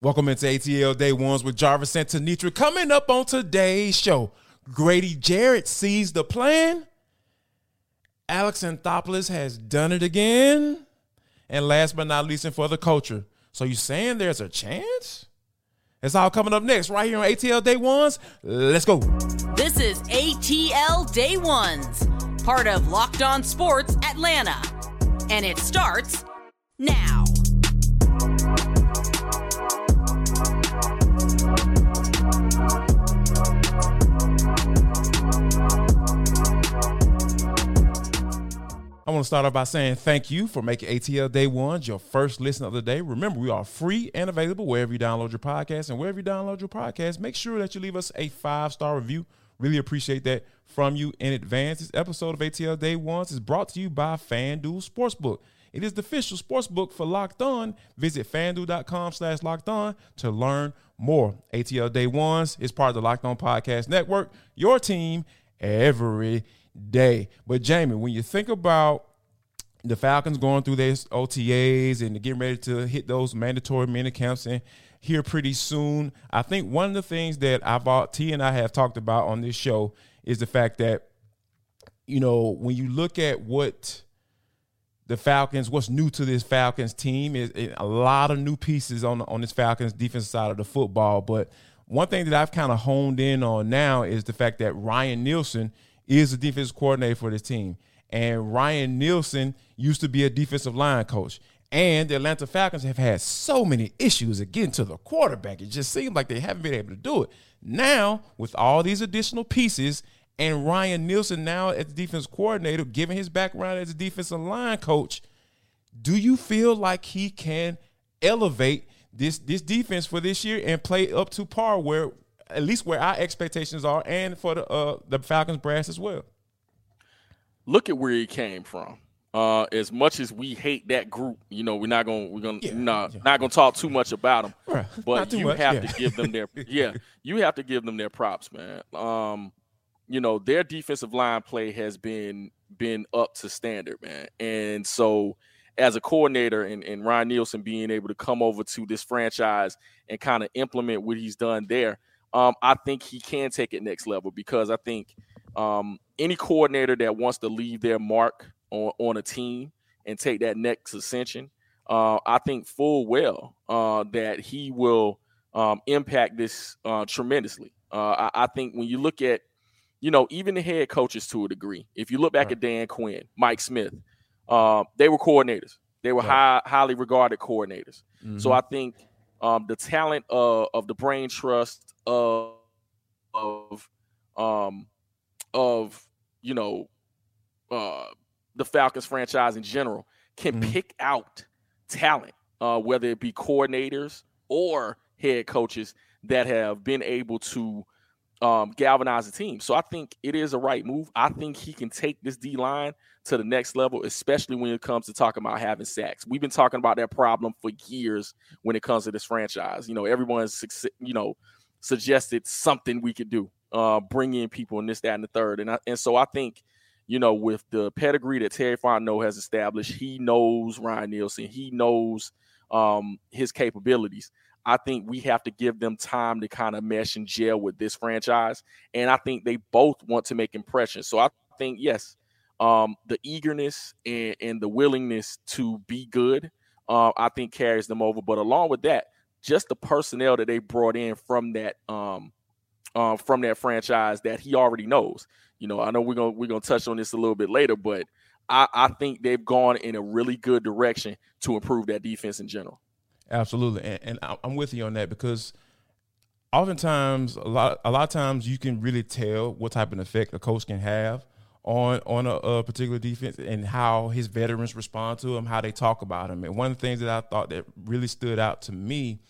Welcome into ATL Day Ones with Jarvis and Tenitra. Coming up on today's show, Grady Jarrett sees the plan. Alex Anthopoulos has done it again. And last but not least, and for the culture. So you saying there's a chance? It's all coming up next, right here on ATL Day Ones. Let's go. This is ATL Day Ones, part of Locked On Sports Atlanta. And it starts now. I want to start off by saying thank you for making ATL Day Ones your first listen of the day. Remember, we are free and available wherever you download your podcast. And wherever you download your podcast, make sure that you leave us a five star review. Really appreciate that from you in advance. This episode of ATL Day Ones is brought to you by FanDuel Sportsbook. It is the official sports book for Locked On. Visit fanduel.com slash locked on to learn more. ATL Day Ones is part of the Locked On Podcast Network, your team every day. But Jamie, when you think about the Falcons going through their OTAs and getting ready to hit those mandatory mini camps and here pretty soon, I think one of the things that I've T and I have talked about on this show is the fact that you know when you look at what the Falcons, what's new to this Falcons team is a lot of new pieces on on this Falcons defensive side of the football. But one thing that I've kind of honed in on now is the fact that Ryan Nielsen is the defensive coordinator for this team. And Ryan Nielsen used to be a defensive line coach. And the Atlanta Falcons have had so many issues getting to the quarterback. It just seems like they haven't been able to do it. Now, with all these additional pieces, and Ryan Nielsen now as defense coordinator, given his background as a defensive line coach, do you feel like he can elevate this this defense for this year and play up to par where at least where our expectations are, and for the uh, the Falcons brass as well. Look at where he came from. Uh, as much as we hate that group, you know, we're not gonna we're gonna yeah, not yeah. not gonna talk too much about them. Right. But you much, have yeah. to give them their yeah, you have to give them their props, man. Um, you know, their defensive line play has been been up to standard, man. And so as a coordinator and, and Ryan Nielsen being able to come over to this franchise and kind of implement what he's done there, um, I think he can take it next level because I think um, any coordinator that wants to leave their mark on, on a team and take that next ascension, uh, I think full well uh, that he will um, impact this uh, tremendously. Uh, I, I, think when you look at, you know, even the head coaches to a degree, if you look back right. at Dan Quinn, Mike Smith, uh, they were coordinators. They were right. high, highly regarded coordinators. Mm-hmm. So I think um, the talent of, of the brain trust of of um of you know uh the Falcons franchise in general can mm-hmm. pick out talent, uh, whether it be coordinators or head coaches that have been able to um, galvanize the team. So I think it is a right move. I think he can take this D line to the next level, especially when it comes to talking about having sacks. We've been talking about that problem for years when it comes to this franchise. You know, everyone's you know suggested something we could do, uh, bring in people in this, that, and the third. And I, and so I think, you know, with the pedigree that Terry Fontenot has established, he knows Ryan Nielsen, he knows um, his capabilities. I think we have to give them time to kind of mesh and gel with this franchise. And I think they both want to make impressions. So I think, yes, um, the eagerness and, and, the willingness to be good, uh, I think carries them over. But along with that, just the personnel that they brought in from that um, uh, from that franchise that he already knows. You know, I know we're gonna we're gonna touch on this a little bit later, but I, I think they've gone in a really good direction to improve that defense in general. Absolutely, and, and I'm with you on that because oftentimes a lot a lot of times you can really tell what type of effect a coach can have on on a, a, particular defense and how his veterans respond to him, how they talk about him. And one of the things that I thought that really stood out to me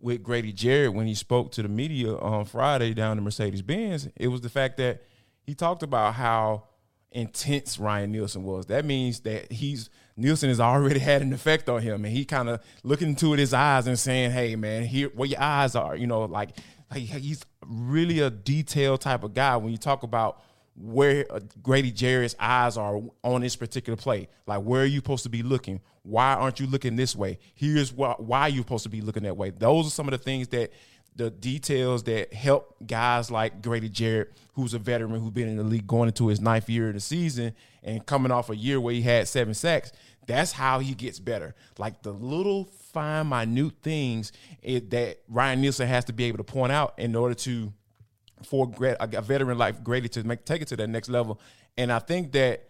with Grady Jarrett when he spoke to the media on Friday down in Mercedes Benz, it was the fact that he talked about how intense Ryan Nielsen was. That means that he's Nielsen has already had an effect on him, and he kind of looking into his eyes and saying, "Hey, man, here where your eyes are." You know, like, like he's really a detailed type of guy. When you talk about where uh, Grady Jarrett's eyes are on this particular play. Like, where are you supposed to be looking? Why aren't you looking this way? Here's why, why you're supposed to be looking that way. Those are some of the things that the details that help guys like Grady Jarrett, who's a veteran who's been in the league going into his ninth year of the season and coming off a year where he had seven sacks. That's how he gets better. Like the little fine, minute things it, that Ryan Nielsen has to be able to point out in order to for a veteran like Grady to make take it to that next level. And I think that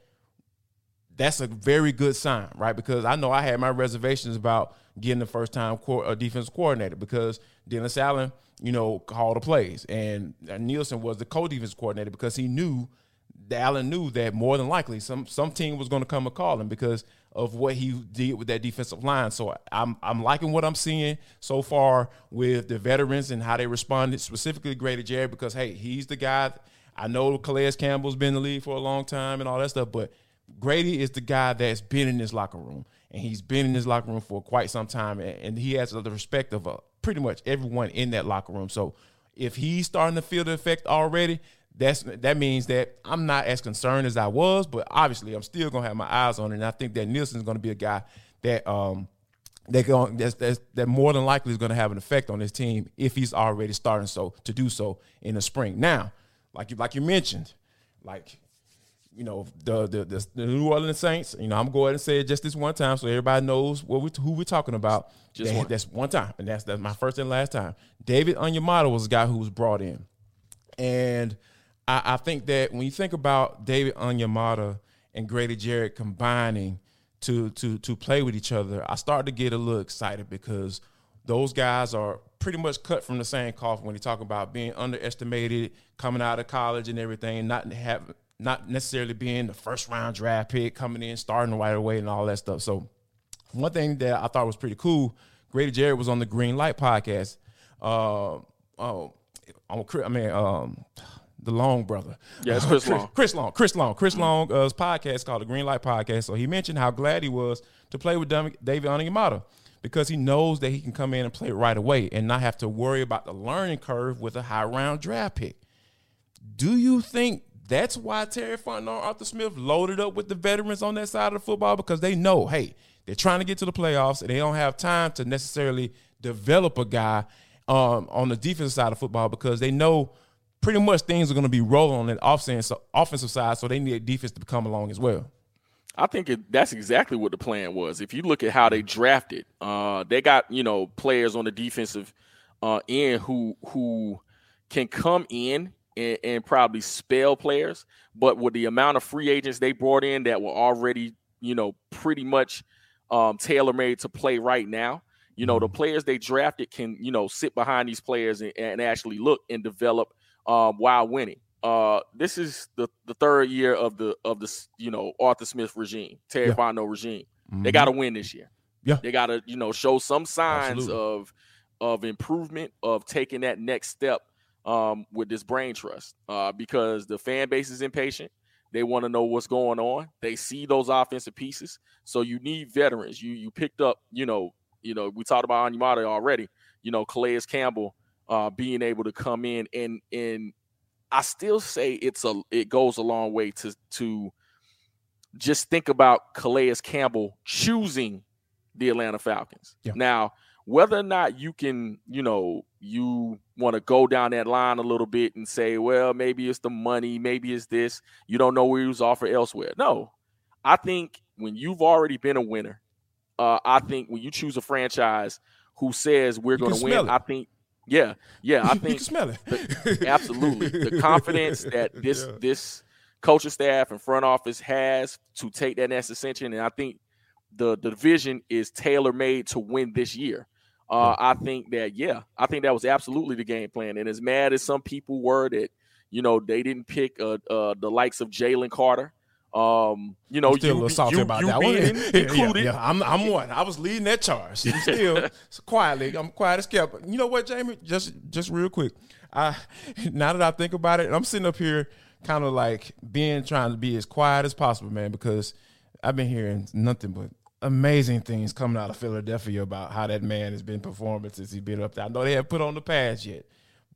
that's a very good sign, right? Because I know I had my reservations about getting the first time co- uh, defense coordinator because Dennis Allen, you know, called the plays, and Nielsen was the co-defense coordinator because he knew Allen knew that more than likely some some team was going to come and call him because of what he did with that defensive line. So I'm I'm liking what I'm seeing so far with the veterans and how they responded, specifically Grady Jarrett, because hey, he's the guy. I know Calais Campbell's been in the league for a long time and all that stuff, but Grady is the guy that's been in this locker room and he's been in this locker room for quite some time, and, he has the respect of uh, pretty much everyone in that locker room. So if he's starting to feel the effect already, that's that means that I'm not as concerned as I was, but obviously I'm still gonna have my eyes on it. And I think that Nielsen's gonna be a guy that um that going that's, that's that more than likely is gonna have an effect on his team if he's already starting so to do so in the spring. Now, like you like you mentioned, like you know the, the the, the New Orleans Saints. You know, I'm going to say it just this one time so everybody knows what we who we're talking about. Just that, one. That's one time, and that's that's my first and last time. David Onyemata was a guy who was brought in, and I, I think that when you think about David Onyemata and Grady Jarrett combining to to to play with each other, I start to get a little excited because those guys are pretty much cut from the same cloth when you talk about being underestimated, coming out of college and everything, not have not necessarily being the first round draft pick, coming in, starting right away, and all that stuff. So, one thing that I thought was pretty cool, Grady Jarrett was on the Green Light podcast. Uh, oh, I mean, um, the Long brother. Yeah, it's Chris, Chris Long. Chris Long. Chris Long. Chris Long's uh, podcast called the Green Light Podcast. So he mentioned how glad he was to play with David Onyemata because he knows that he can come in and play right away and not have to worry about the learning curve with a high round draft pick. Do you think that's why Terry Fontenot Arthur Smith loaded up with the veterans on that side of the football because they know, hey, they're trying to get to the playoffs and they don't have time to necessarily develop a guy um, on the defensive side of football because they know pretty much things are going to be rolling on that offensive offensive side, so they need a defense to come along as well. I think it, that's exactly what the plan was. If you look at how they drafted, uh, they got you know players on the defensive uh, end who who can come in and, and, probably spell players, but with the amount of free agents they brought in that were already you know pretty much um, tailor made to play right now. You know the mm-hmm. players they drafted can you know sit behind these players and, and actually look and develop um, while winning. Uh, this is the, the third year of the of the you know Arthur Smith regime, Terry yeah. regime. Mm-hmm. They got to win this year. Yeah, they got to you know show some signs Absolutely. of of improvement of taking that next step um, with this brain trust uh, because the fan base is impatient. They want to know what's going on. They see those offensive pieces. So you need veterans. You you picked up, you know, you know, we talked about Onyemata already. You know, Calais Campbell uh, being able to come in and and I still say it's a it goes a long way to to just think about Calais Campbell choosing the Atlanta Falcons. Yeah. Now, whether or not you can, you know, you want to go down that line a little bit and say, well, maybe it's the money, maybe it's this, you don't know where he was offered elsewhere. No, I think when you've already been a winner, uh, I think when you choose a franchise who says we're going to win, I think yeah, yeah, I think smell it. The, absolutely, the confidence that this yeah. this coaching staff and front office has to take that next ascension, and I think the the division is tailor made to win this year. Uh, I think that yeah, I think that was absolutely the game plan. And as mad as some people were that you know they didn't pick uh, uh, the likes of Jalen Carter um, you know, I'm still you, a little salty you, about you that one. included. Yeah, yeah, I'm, I'm one. I was leading that charge. Still, quietly, I'm quiet as kept. You know what, Jamie? Just, just real quick. I now that I think about it, I'm sitting up here, kind of like being trying to be as quiet as possible, man, because I've been hearing nothing but amazing things coming out of Philadelphia about how that man has been performing since he's been up there. I know they haven't put on the pads yet,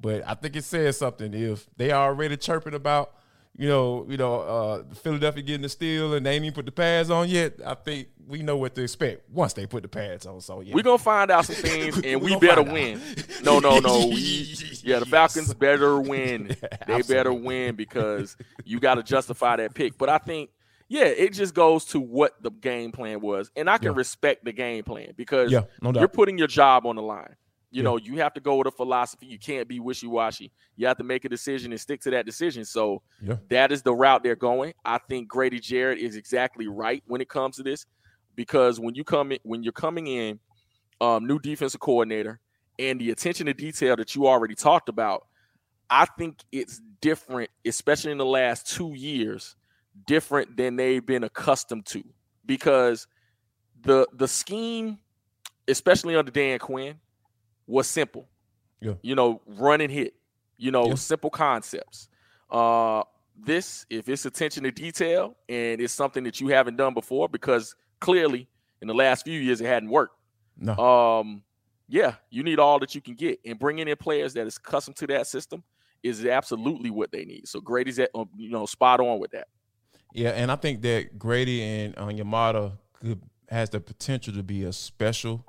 but I think it says something if they are already chirping about you know, you know, uh, Philadelphia getting the steal and they ain't even put the pads on yet. I think we know what to expect once they put the pads on. So yeah, we're gonna find out some things, and we, we better win. No, no, no. We, yeah, the Falcons better win. Yeah, they better win because you got to justify that pick. But I think, yeah, it just goes to what the game plan was, and I can yeah. respect the game plan because yeah, no you're putting your job on the line. You yeah. know, you have to go with a philosophy. You can't be wishy washy. You have to make a decision and stick to that decision. So that is the route they're going. I think Grady Jarrett is exactly right when it comes to this, because when you come in, when you're coming in, um, new defensive coordinator, and the attention to detail that you already talked about, I think it's different, especially in the last two years, different than they've been accustomed to, because the the scheme, especially under Dan Quinn was simple. Yeah. You know, run and hit. You know, yeah. simple concepts. Uh this, if it's attention to detail and it's something that you haven't done before, because clearly in the last few years it hadn't worked. No. Um, yeah, you need all that you can get, and bringing in players that is accustomed to that system is absolutely what they need. So Grady's at um, you know spot on with that. Yeah, and I think that Grady and uh, Yamada could, has the potential to be a special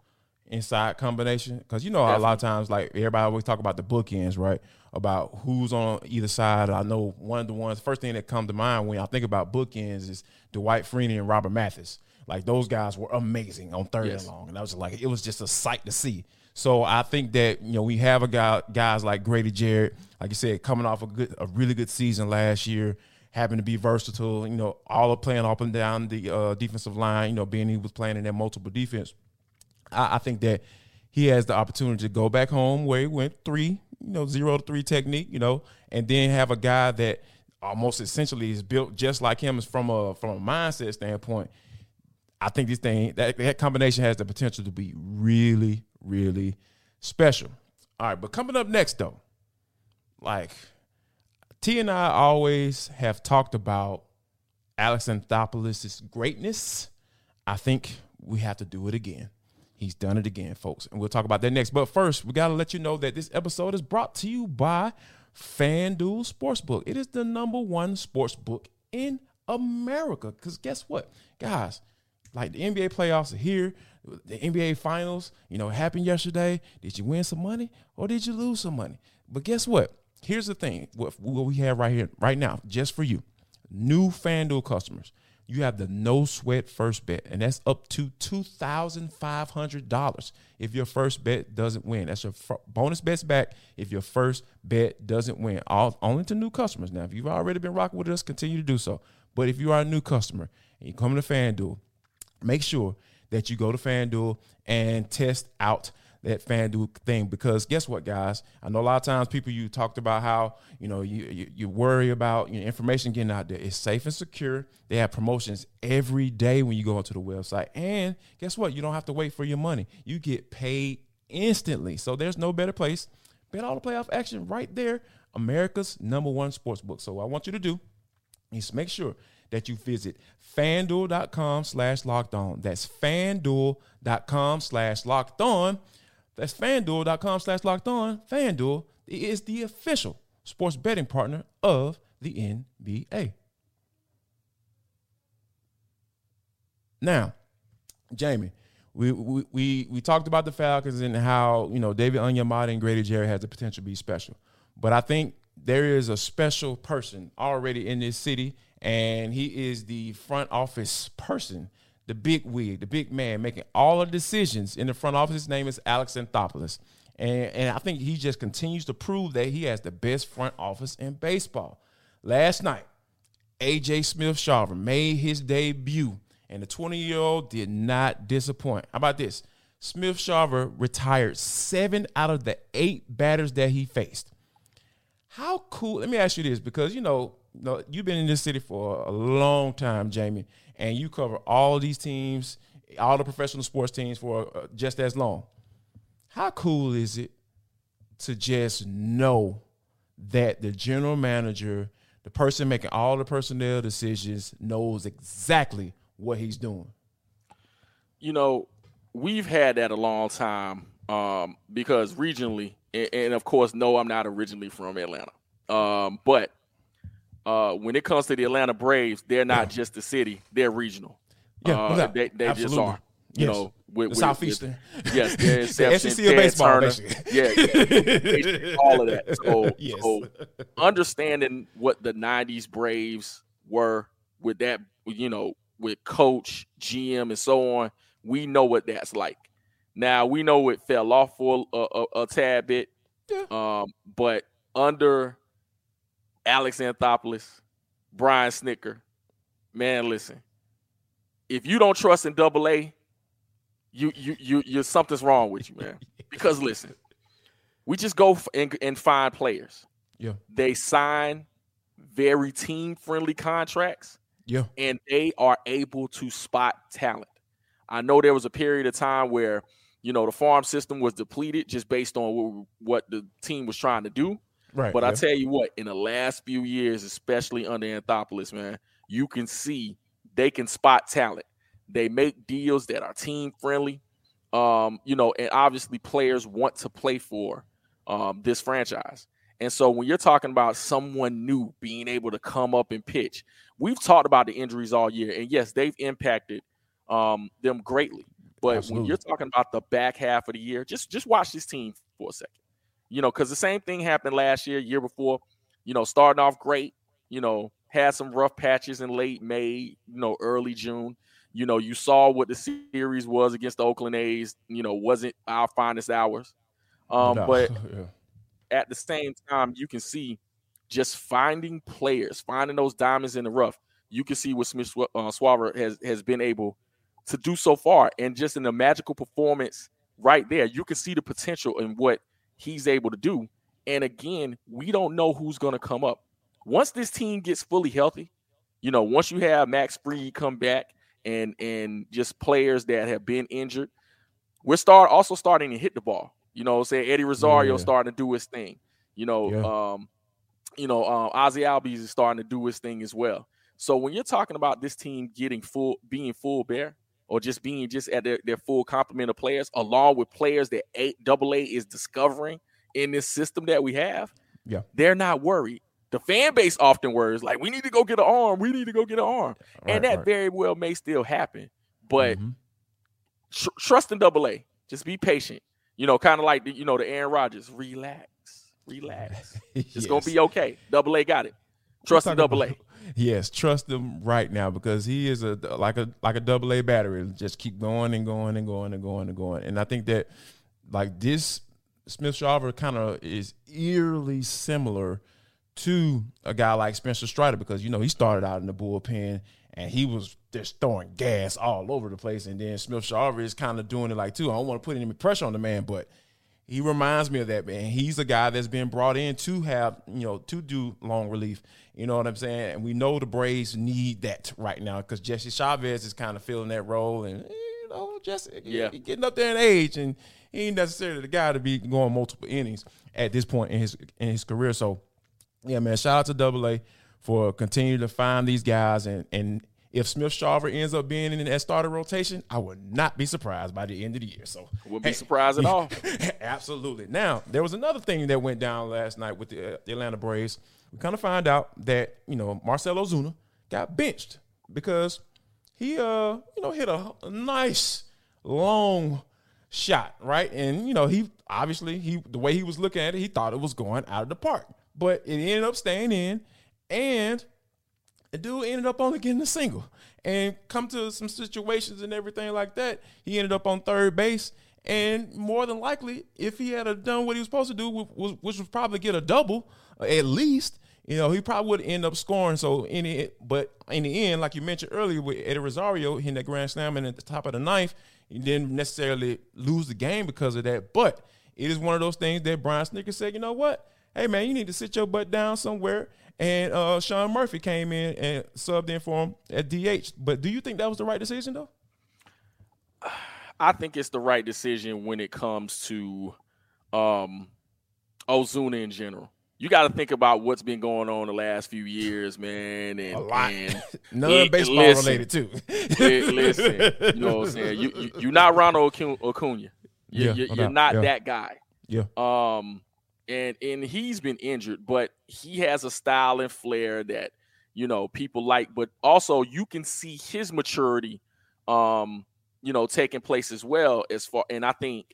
inside combination. Because you know Definitely. a lot of times like everybody always talk about the bookends right? About who's on either side. I know one of the ones first thing that come to mind when i think about bookends is dwight freeney and robert mathis. Like those guys were amazing on third yes. and long and i was like it was just a sight to see. So i think that you know we have a guy guys like grady jarrett like you said coming off a good a really good season last year having to be versatile you know all of playing up and down the uh, defensive line you know being he was playing in that multiple defense I, I think that he has the opportunity to go back home where he went three, you know, zero to three technique, you know, and then have a guy that almost essentially is built just like him from a from a mindset standpoint. I think this thing that, that combination has the potential to be really, really special. All right, but coming up next though, like T and I always have talked about Alex Anthopoulos' greatness. I think we have to do it again. He's done it again, folks. And we'll talk about that next. But first, we got to let you know that this episode is brought to you by FanDuel Sportsbook. It is the number one sportsbook in America. Because guess what? Guys, like the NBA playoffs are here, the NBA finals, you know, happened yesterday. Did you win some money or did you lose some money? But guess what? Here's the thing what, what we have right here, right now, just for you new FanDuel customers you have the no sweat first bet, and that's up to $2,500 if your first bet doesn't win. That's your f- bonus bets back if your first bet doesn't win. All, only to new customers. Now, if you've already been rocking with us, continue to do so. But if you are a new customer and you come to FanDuel, make sure that you go to FanDuel and test out that FanDuel thing because guess what, guys? I know a lot of times people you talked about how you know you you, you worry about you know, information getting out there. It's safe and secure. They have promotions every day when you go onto the website, and guess what? You don't have to wait for your money. You get paid instantly. So there's no better place. Bet all the playoff action right there. America's number one sports book. So I want you to do is make sure that you visit fanduel.com slash locked on. That's fanduel.com slash locked on that's fanduel.com slash locked on. Fanduel is the official sports betting partner of the NBA. Now, Jamie, we, we we we talked about the Falcons and how you know David Onyemata and Grady Jarrett has the potential to be special, but I think there is a special person already in this city, and he is the front office person the big wig, the big man making all the decisions in the front office. His name is Alex Anthopoulos. And, and I think he just continues to prove that he has the best front office in baseball. Last night, AJ Smith Shawver made his debut, and the 20 year old did not disappoint. How about this? Smith Shawver retired seven out of the eight batters that he faced. How cool? Let me ask you this because you know, you know you've been in this city for a long time, Jamie and you cover all these teams, all the professional sports teams for uh, just as long. How cool is it to just know that the general manager, the person making all the personnel decisions, knows exactly what he's doing? You know, we've had that a long time um, because regionally, and, and, of course, no, I'm not originally from Atlanta, um, but uh, when it comes to the Atlanta Braves, they're not yeah. just the city; they're regional. Yeah, uh, they, they just are. You yes. know, with, with, Southeastern. With, yes, inception, the SEC of baseball, Yeah, yeah, all of that. So, yes. so, understanding what the '90s Braves were with that, you know, with coach, GM, and so on, we know what that's like. Now we know it fell off for a, a, a tad bit, yeah. um, but under Alex Anthopoulos, Brian Snitker. man, listen, if you don't trust in Double A, you you you you something's wrong with you, man. Because listen, we just go and, and find players. Yeah, they sign very team friendly contracts. Yeah, and they are able to spot talent. I know there was a period of time where you know the farm system was depleted just based on what the team was trying to do. Right. But yeah. I tell you what, in the last few years, especially under Anthopoulos, man, you can see they can spot talent. They make deals that are team friendly. Um, you know, and obviously players want to play for um, this franchise. And so when you're talking about someone new being able to come up and pitch, we've talked about the injuries all year. And yes, they've impacted um, them greatly. But Absolutely. when you're talking about the back half of the year, just just watch this team for a second. You know, because the same thing happened last year, year before. You know, starting off great. You know, had some rough patches in late May. You know, early June. You know, you saw what the series was against the Oakland A's. You know, wasn't our finest hours. Um, no. But yeah. at the same time, you can see just finding players, finding those diamonds in the rough. You can see what Smith uh, Shawver has has been able to do so far, and just in the magical performance right there, you can see the potential in what he's able to do. And again, we don't know who's going to come up once this team gets fully healthy. You know, once you have Max Fried come back and and just players that have been injured, we're start also starting to hit the ball. You know, say Eddie Rosario yeah. starting to do his thing. You know, yeah. um, you know, um, Ozzie Albies is starting to do his thing as well. So when you're talking about this team getting full, being full bear, or just being just at their, their full complement of players, along with players that A double A is discovering in this system that we have, yeah, they're not worried. The fan base often worries like, we need to go get an arm, we need to go get an arm, right, and that right. very well may still happen. But mm-hmm. tr- trust in double A, just be patient. You know, kind of like the, you know the Aaron Rodgers, relax, relax. yes. It's gonna be okay. Double A got it. Trust in double A. Yes, trust him right now because he is a like a like a double A battery. Just keep going and going and going and going and going. And I think that like this Smith Shawver kind of is eerily similar to a guy like Spencer Strider because you know he started out in the bullpen and he was just throwing gas all over the place. And then Smith Shawver is kind of doing it like too. I don't want to put any pressure on the man, but he reminds me of that man. He's a guy that's been brought in to have, you know, to do long relief. You know what I'm saying? And we know the Braves need that right now because Jesse Chavez is kind of filling that role, and eh, you know, Jesse, yeah, he, he getting up there in age, and he ain't necessarily the guy to be going multiple innings at this point in his in his career. So, yeah, man, shout out to Double A for continuing to find these guys and and if Smith Shawver ends up being in that starter rotation, I would not be surprised by the end of the year. So would be hey, surprised at all. absolutely. Now there was another thing that went down last night with the, uh, the Atlanta Braves. We kind of find out that you know Marcell Ozuna got benched because he uh you know hit a, a nice long shot right, and you know he obviously he the way he was looking at it, he thought it was going out of the park, but it ended up staying in, and the dude ended up only getting a single and come to some situations and everything like that. He ended up on third base. And more than likely, if he had done what he was supposed to do, which was probably get a double uh, at least, you know, he probably would end up scoring. So in it, but in the end, like you mentioned earlier with Eddie Rosario hitting that grand slam and at the top of the ninth, he didn't necessarily lose the game because of that. But it is one of those things that Brian Snitker said, you know what? Hey man, you need to sit your butt down somewhere and uh, Sean Murphy came in and subbed in for him at DH. But do you think that was the right decision, though? I think it's the right decision when it comes to um, Ozuna in general. You got to think about what's been going on the last few years, man. And, a lot. And, None baseball listen, related too. listen, you know what I'm saying? You, you, are not Ronald Acuna. You, yeah, you, are not yeah. that guy. Yeah. Um, and and he's been injured, but he has a style and flair that you know people like. But also, you can see his maturity, um, you know, taking place as well. As far and I think,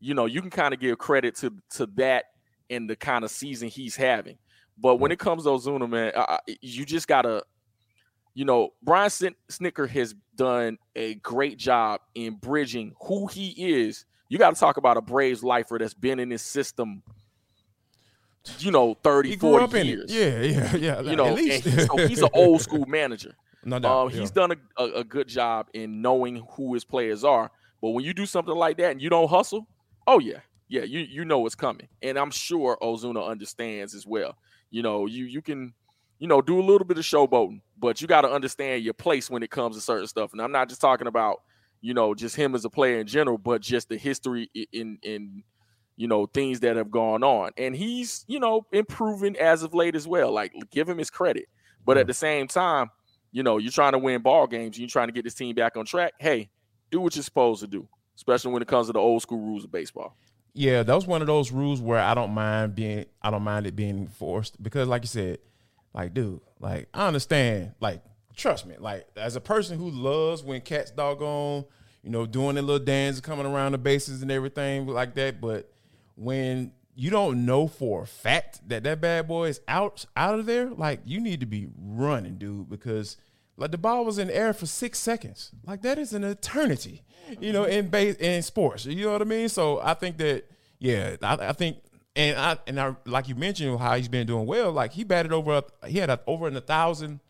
you know, you can kind of give credit to to that in the kind of season he's having. But when it comes to Ozuna, man, uh, you just gotta, you know, Brian Snitker has done a great job in bridging who he is. You got to talk about a Braves lifer that's been in this system you know, 30, 40 years. Yeah, yeah, yeah. You know, he's, so he's an old school manager. No doubt. Um, yeah. He's done a, a, a, good job in knowing who his players are. But when you do something like that and you don't hustle, oh yeah, yeah, you you know it's coming. And I'm sure Ozuna understands as well. You know, you you can, you know, do a little bit of showboating, but you got to understand your place when it comes to certain stuff. And I'm not just talking about, you know, just him as a player in general, but just the history in in you know, things that have gone on. And he's, you know, improving as of late as well. Like, give him his credit. But at mm. the same time, you know, you're trying to win ball games, you're trying to get this team back on track. Hey, do what you're supposed to do, especially when it comes to the old school rules of baseball. Yeah, that was one of those rules where I don't mind being I don't mind it being enforced because like you said, like dude, like I understand, like trust me, like as a person who loves when cats doggone, you know, doing their little dance, coming around the bases and everything like that, but when you don't know for a fact that that bad boy is out out of there, like you need to be running, dude, because like the ball was in the air for six seconds. Like that is an eternity, you know, in base in sports. You know what I mean? So I think that yeah, I, I think and I and I like you mentioned how he's been doing well. Like he batted over he had a, over a thousand,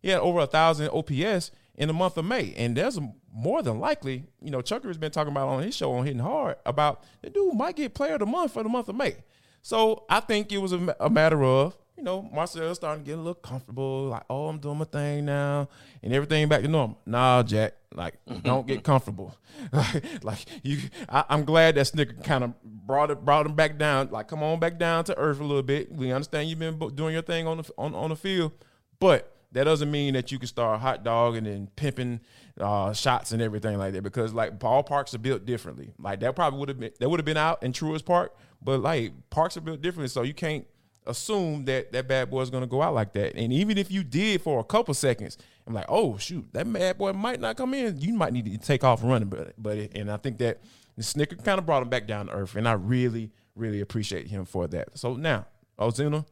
he had over a thousand OPS in the month of May, and there's more than likely, you know, Chucker has been talking about on his show on Hitting Hard about the dude might get player of the month for the month of May. So I think it was a, a matter of, you know, Marcell starting to get a little comfortable, like, oh, I'm doing my thing now, and everything back to normal. Nah, Jack, like, mm-hmm. don't get comfortable. like, you, I, am glad that Snitker kind of brought it, brought him back down. Like, come on back down to earth a little bit. We understand you've been doing your thing on the on, on the field, but that doesn't mean that you can start hot dogging and pimping uh, shots and everything like that because like ballparks are built differently. Like that probably would have been that would have been out in Truist Park, but like parks are built differently, so you can't assume that that bad boy is going to go out like that. And even if you did for a couple seconds, I'm like, oh shoot, that bad boy might not come in. You might need to take off running, but but and I think that the Snitker kind of brought him back down to earth, and I really really appreciate him for that. So now Ozuna,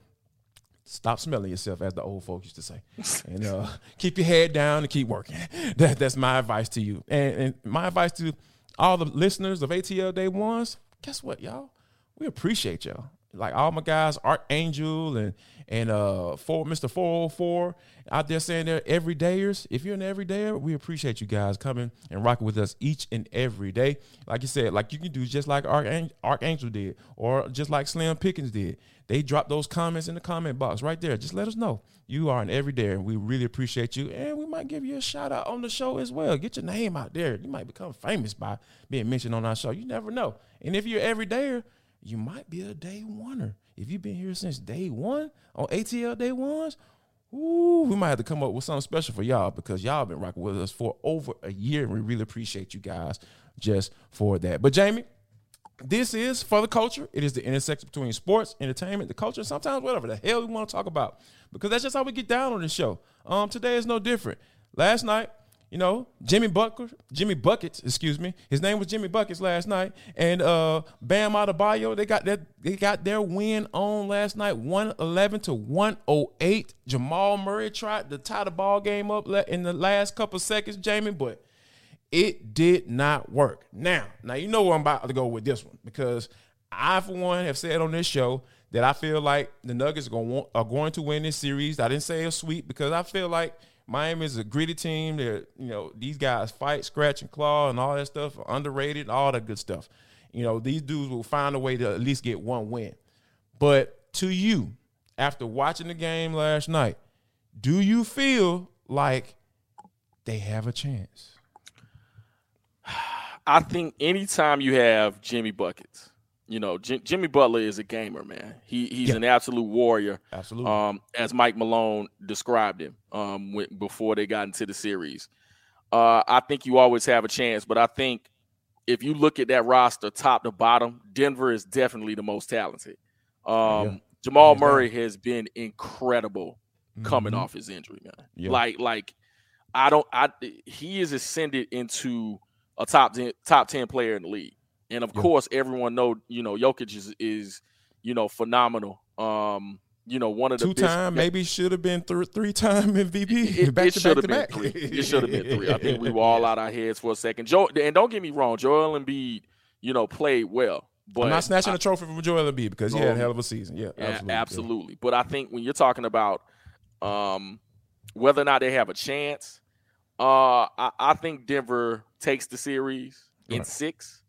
stop smelling yourself, as the old folks used to say, and uh, keep your head down and keep working. That, that's my advice to you, and, and my advice to all the listeners of ATL Day Ones. Guess what, y'all? We appreciate y'all. Like all my guys, Archangel and and uh for Mr. 404 out there saying they're everydayers. If you're an everydayer, we appreciate you guys coming and rocking with us each and every day. Like you said, like you can do just like Archangel, Archangel did, or just like Slim Pickens did they drop those comments in the comment box right there. Just let us know you are an everyday, and we really appreciate you. And we might give you a shout out on the show as well. Get your name out there. You might become famous by being mentioned on our show. You never know. And if you're everydayer, you might be a day oneer. If you've been here since day one on ATL day ones, ooh, we might have to come up with something special for y'all because y'all been rocking with us for over a year, and we really appreciate you guys just for that. But Jamie, this is for the culture. It is the intersection between sports, entertainment, the culture, sometimes whatever the hell we want to talk about. Because that's just how we get down on the show. Um, today is no different. Last night, you know, Jimmy Bucker, Jimmy Buckets, excuse me. His name was Jimmy Buckets last night. And uh Bam Adebayo, they got that they got their win on last night, 111 to 108. Jamal Murray tried to tie the ball game up in the last couple seconds, Jamie, but it did not work. Now, now you know where I'm about to go with this one because I, for one, have said on this show that I feel like the Nuggets are going to win this series. I didn't say a sweep because I feel like Miami is a gritty team. They're, you know, these guys fight, scratch, and claw, and all that stuff, underrated, all that good stuff. You know, these dudes will find a way to at least get one win. But to you, after watching the game last night, do you feel like they have a chance? I think anytime you have Jimmy buckets, you know, J- Jimmy Butler is a gamer, man. He he's yeah. an absolute warrior. Absolutely. Um, as Mike Malone described him um when, before they got into the series. Uh, I think you always have a chance, but I think if you look at that roster top to bottom, Denver is definitely the most talented. Um, yeah. Jamal Murray has been incredible coming mm-hmm. off his injury, man. Yeah. Like, like I don't, I he is ascended into a top 10, top ten player in the league, and of yeah. course, everyone know you know Jokic is is you know phenomenal. Um, you know, one of the two time, maybe should have been th- three time MVP. It, it should have been back. three. It should have been three. I think we were all out our heads for a second. Joe, and don't get me wrong, Joel Embiid, you know, played well. But I'm not snatching I, a trophy from Joel Embiid because he had a hell of a season. Yeah, yeah absolutely. absolutely. Yeah. But I think when you're talking about um, whether or not they have a chance, uh, I, I think Denver takes the series in right. six.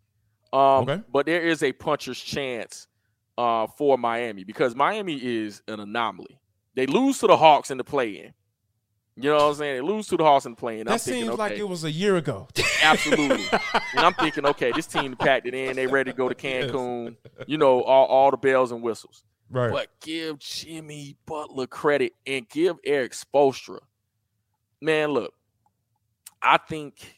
Um, okay. But there is a puncher's chance uh, for Miami because Miami is an anomaly. They lose to the Hawks in the play-in. You know what I'm saying? They lose to the Hawks in the play-in. That I'm seems thinking, okay, like it was a year ago. absolutely. and I'm thinking, okay, this team packed it in. They ready to go to Cancun. Yes. You know, all, all the bells and whistles. Right. But give Jimmy Butler credit and give Erik Spoelstra. Man, look, I think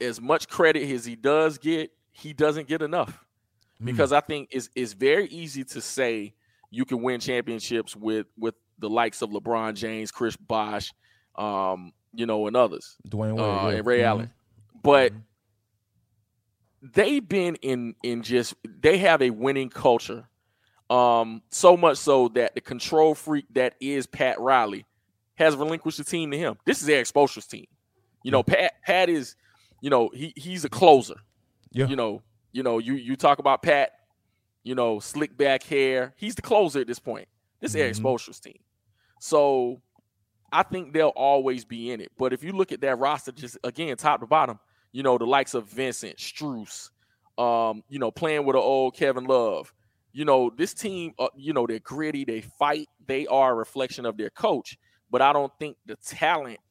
as much credit as he does get, he doesn't get enough. Mm. Because I think it's it's very easy to say you can win championships with with the likes of LeBron James, Chris Bosh, um, you know, and others. Dwyane Wade uh, yeah. and Ray mm-hmm. Allen. But mm-hmm. they've been in in just they have a winning culture. Um, so much so that the control freak that is Pat Riley has relinquished the team to him. This is Erik Spoelstra's team. You know, Pat Pat is, you know, he he's a closer. Yeah. You know, you know, you you talk about Pat, you know, slick back hair. He's the closer at this point. This mm-hmm. Erik Spoelstra's team. So I think they'll always be in it. But if you look at that roster, just again, top to bottom, you know, the likes of Vincent, Strus, um, you know, playing with an old Kevin Love. You know, this team, uh, you know, they're gritty, they fight, they are a reflection of their coach. But I don't think the talent –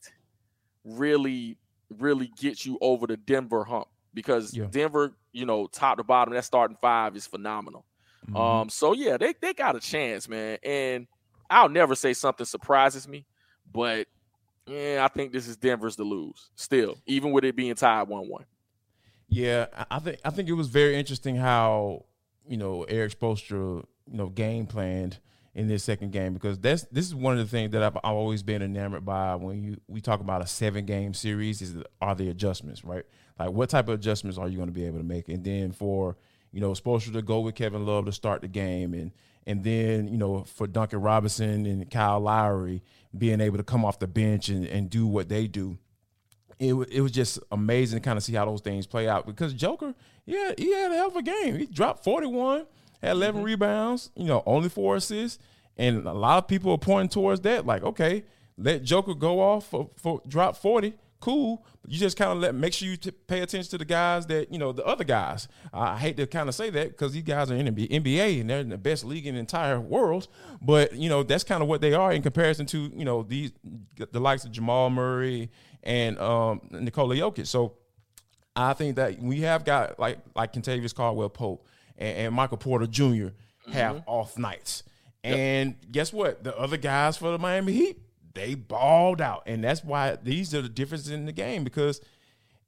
really, really gets you over the Denver hump because yeah. Denver, you know, top to bottom, that starting five is phenomenal. Mm-hmm. Um, so yeah, they they got a chance, man. And I'll never say something surprises me, but yeah, I think this is Denver's to lose still, even with it being tied one one. Yeah, I think I think it was very interesting how you know Erik Spoelstra, you know, game planned in this second game because that's this is one of the things that I've, I've always been enamored by when you we talk about a seven game series is are the adjustments right like what type of adjustments are you going to be able to make and then for you know Spoelstra to go with Kevin Love to start the game and and then you know for Duncan Robinson and Kyle Lowry being able to come off the bench and, and do what they do it, it was just amazing to kind of see how those things play out because Joker yeah he had a hell of a game he dropped 41 had 11 mm-hmm. rebounds, you know, only four assists. And a lot of people are pointing towards that, like, okay, let Joker go off for, for drop 40. Cool. You just kind of let make sure you t- pay attention to the guys that, you know, the other guys. I hate to kind of say that because these guys are in the NBA and they're in the best league in the entire world. But, you know, that's kind of what they are in comparison to, you know, these the likes of Jamal Murray and um, Nikola Jokic. So I think that we have got like like Kentavious Caldwell Pope and, and Michael Porter Jr. have mm-hmm. off nights. And yep. guess what? The other guys for the Miami Heat, they balled out. And that's why these are the differences in the game because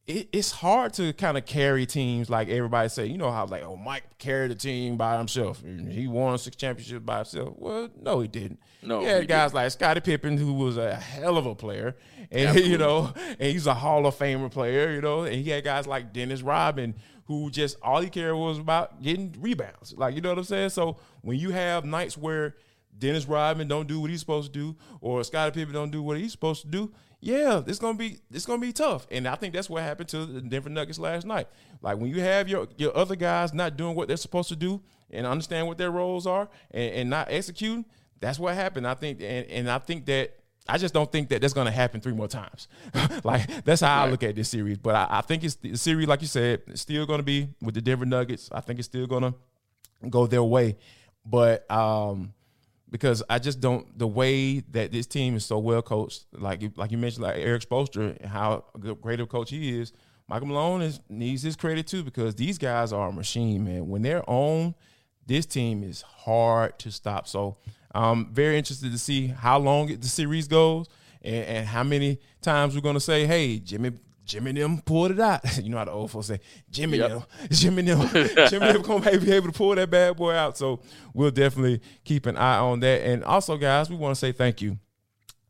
it, it's hard to kind of carry teams like everybody say. You know how like, oh, Mike carried the team by himself. He won six championships by himself. Well, no, he didn't. No, he had he guys didn't. like Scottie Pippen, who was a hell of a player, and Absolutely. you know, and he's a Hall of Famer player. You know, and he had guys like Dennis Rodman, who just all he cared was about getting rebounds. Like you know what I'm saying? So when you have nights where Dennis Rodman don't do what he's supposed to do, or Scottie Pippen don't do what he's supposed to do, yeah, it's gonna be it's gonna be tough. And I think that's what happened to the Denver Nuggets last night. Like when you have your your other guys not doing what they're supposed to do and understand what their roles are and, and not executing, that's what happened. I think and, and I think that I just don't think that that's going to happen three more times. like that's how right. I look at this series. But I, I think it's the series, like you said, still going to be with the Denver Nuggets. I think it's still going to go their way. But um, because I just don't the way that this team is so well coached, like like you mentioned, like Erik Spoelstra, how great of a coach he is. Michael Malone is, needs his credit too because these guys are a machine, man. When they're on, this team is hard to stop. So I'm very interested to see how long the series goes and, and how many times we're going to say, "Hey, Jimmy Jimmy them pulled it out. you know how the old folks say, Jimmy yep. them, Jimmy them, Jimmy them gonna be able to pull that bad boy out. So we'll definitely keep an eye on that. And also, guys, we want to say thank you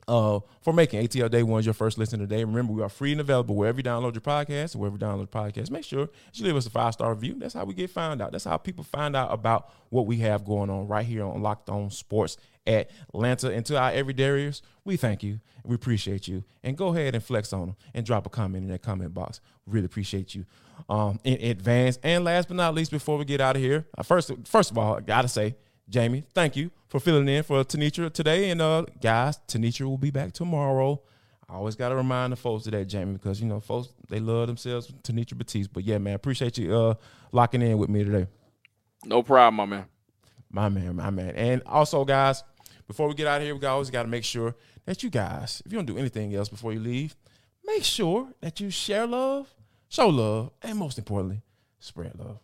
uh, for making ATL Day One your first listen today. Remember, we are free and available wherever you download your podcast, wherever you download podcast. Make sure you leave us a five star review. That's how we get found out. That's how people find out about what we have going on right here on Locked On Sports Atlanta. And to our everydayers, we thank you. We appreciate you. And go ahead and flex on them and drop a comment in that comment box. Really appreciate you um, in advance. And last but not least, before we get out of here, uh, first, first of all, I gotta say, Jamie, thank you for filling in for Tenitra today. And uh, guys, Tenitra will be back tomorrow. I always got to remind the folks of that, Jamie, because you know, folks they love themselves, Tenitra Batiste. But yeah, man, appreciate you uh, locking in with me today. No problem, my man. My man, my man. And also, guys, before we get out of here, we always got to make sure that you guys, if you don't do anything else before you leave, make sure that you share love, show love, and most importantly, spread love.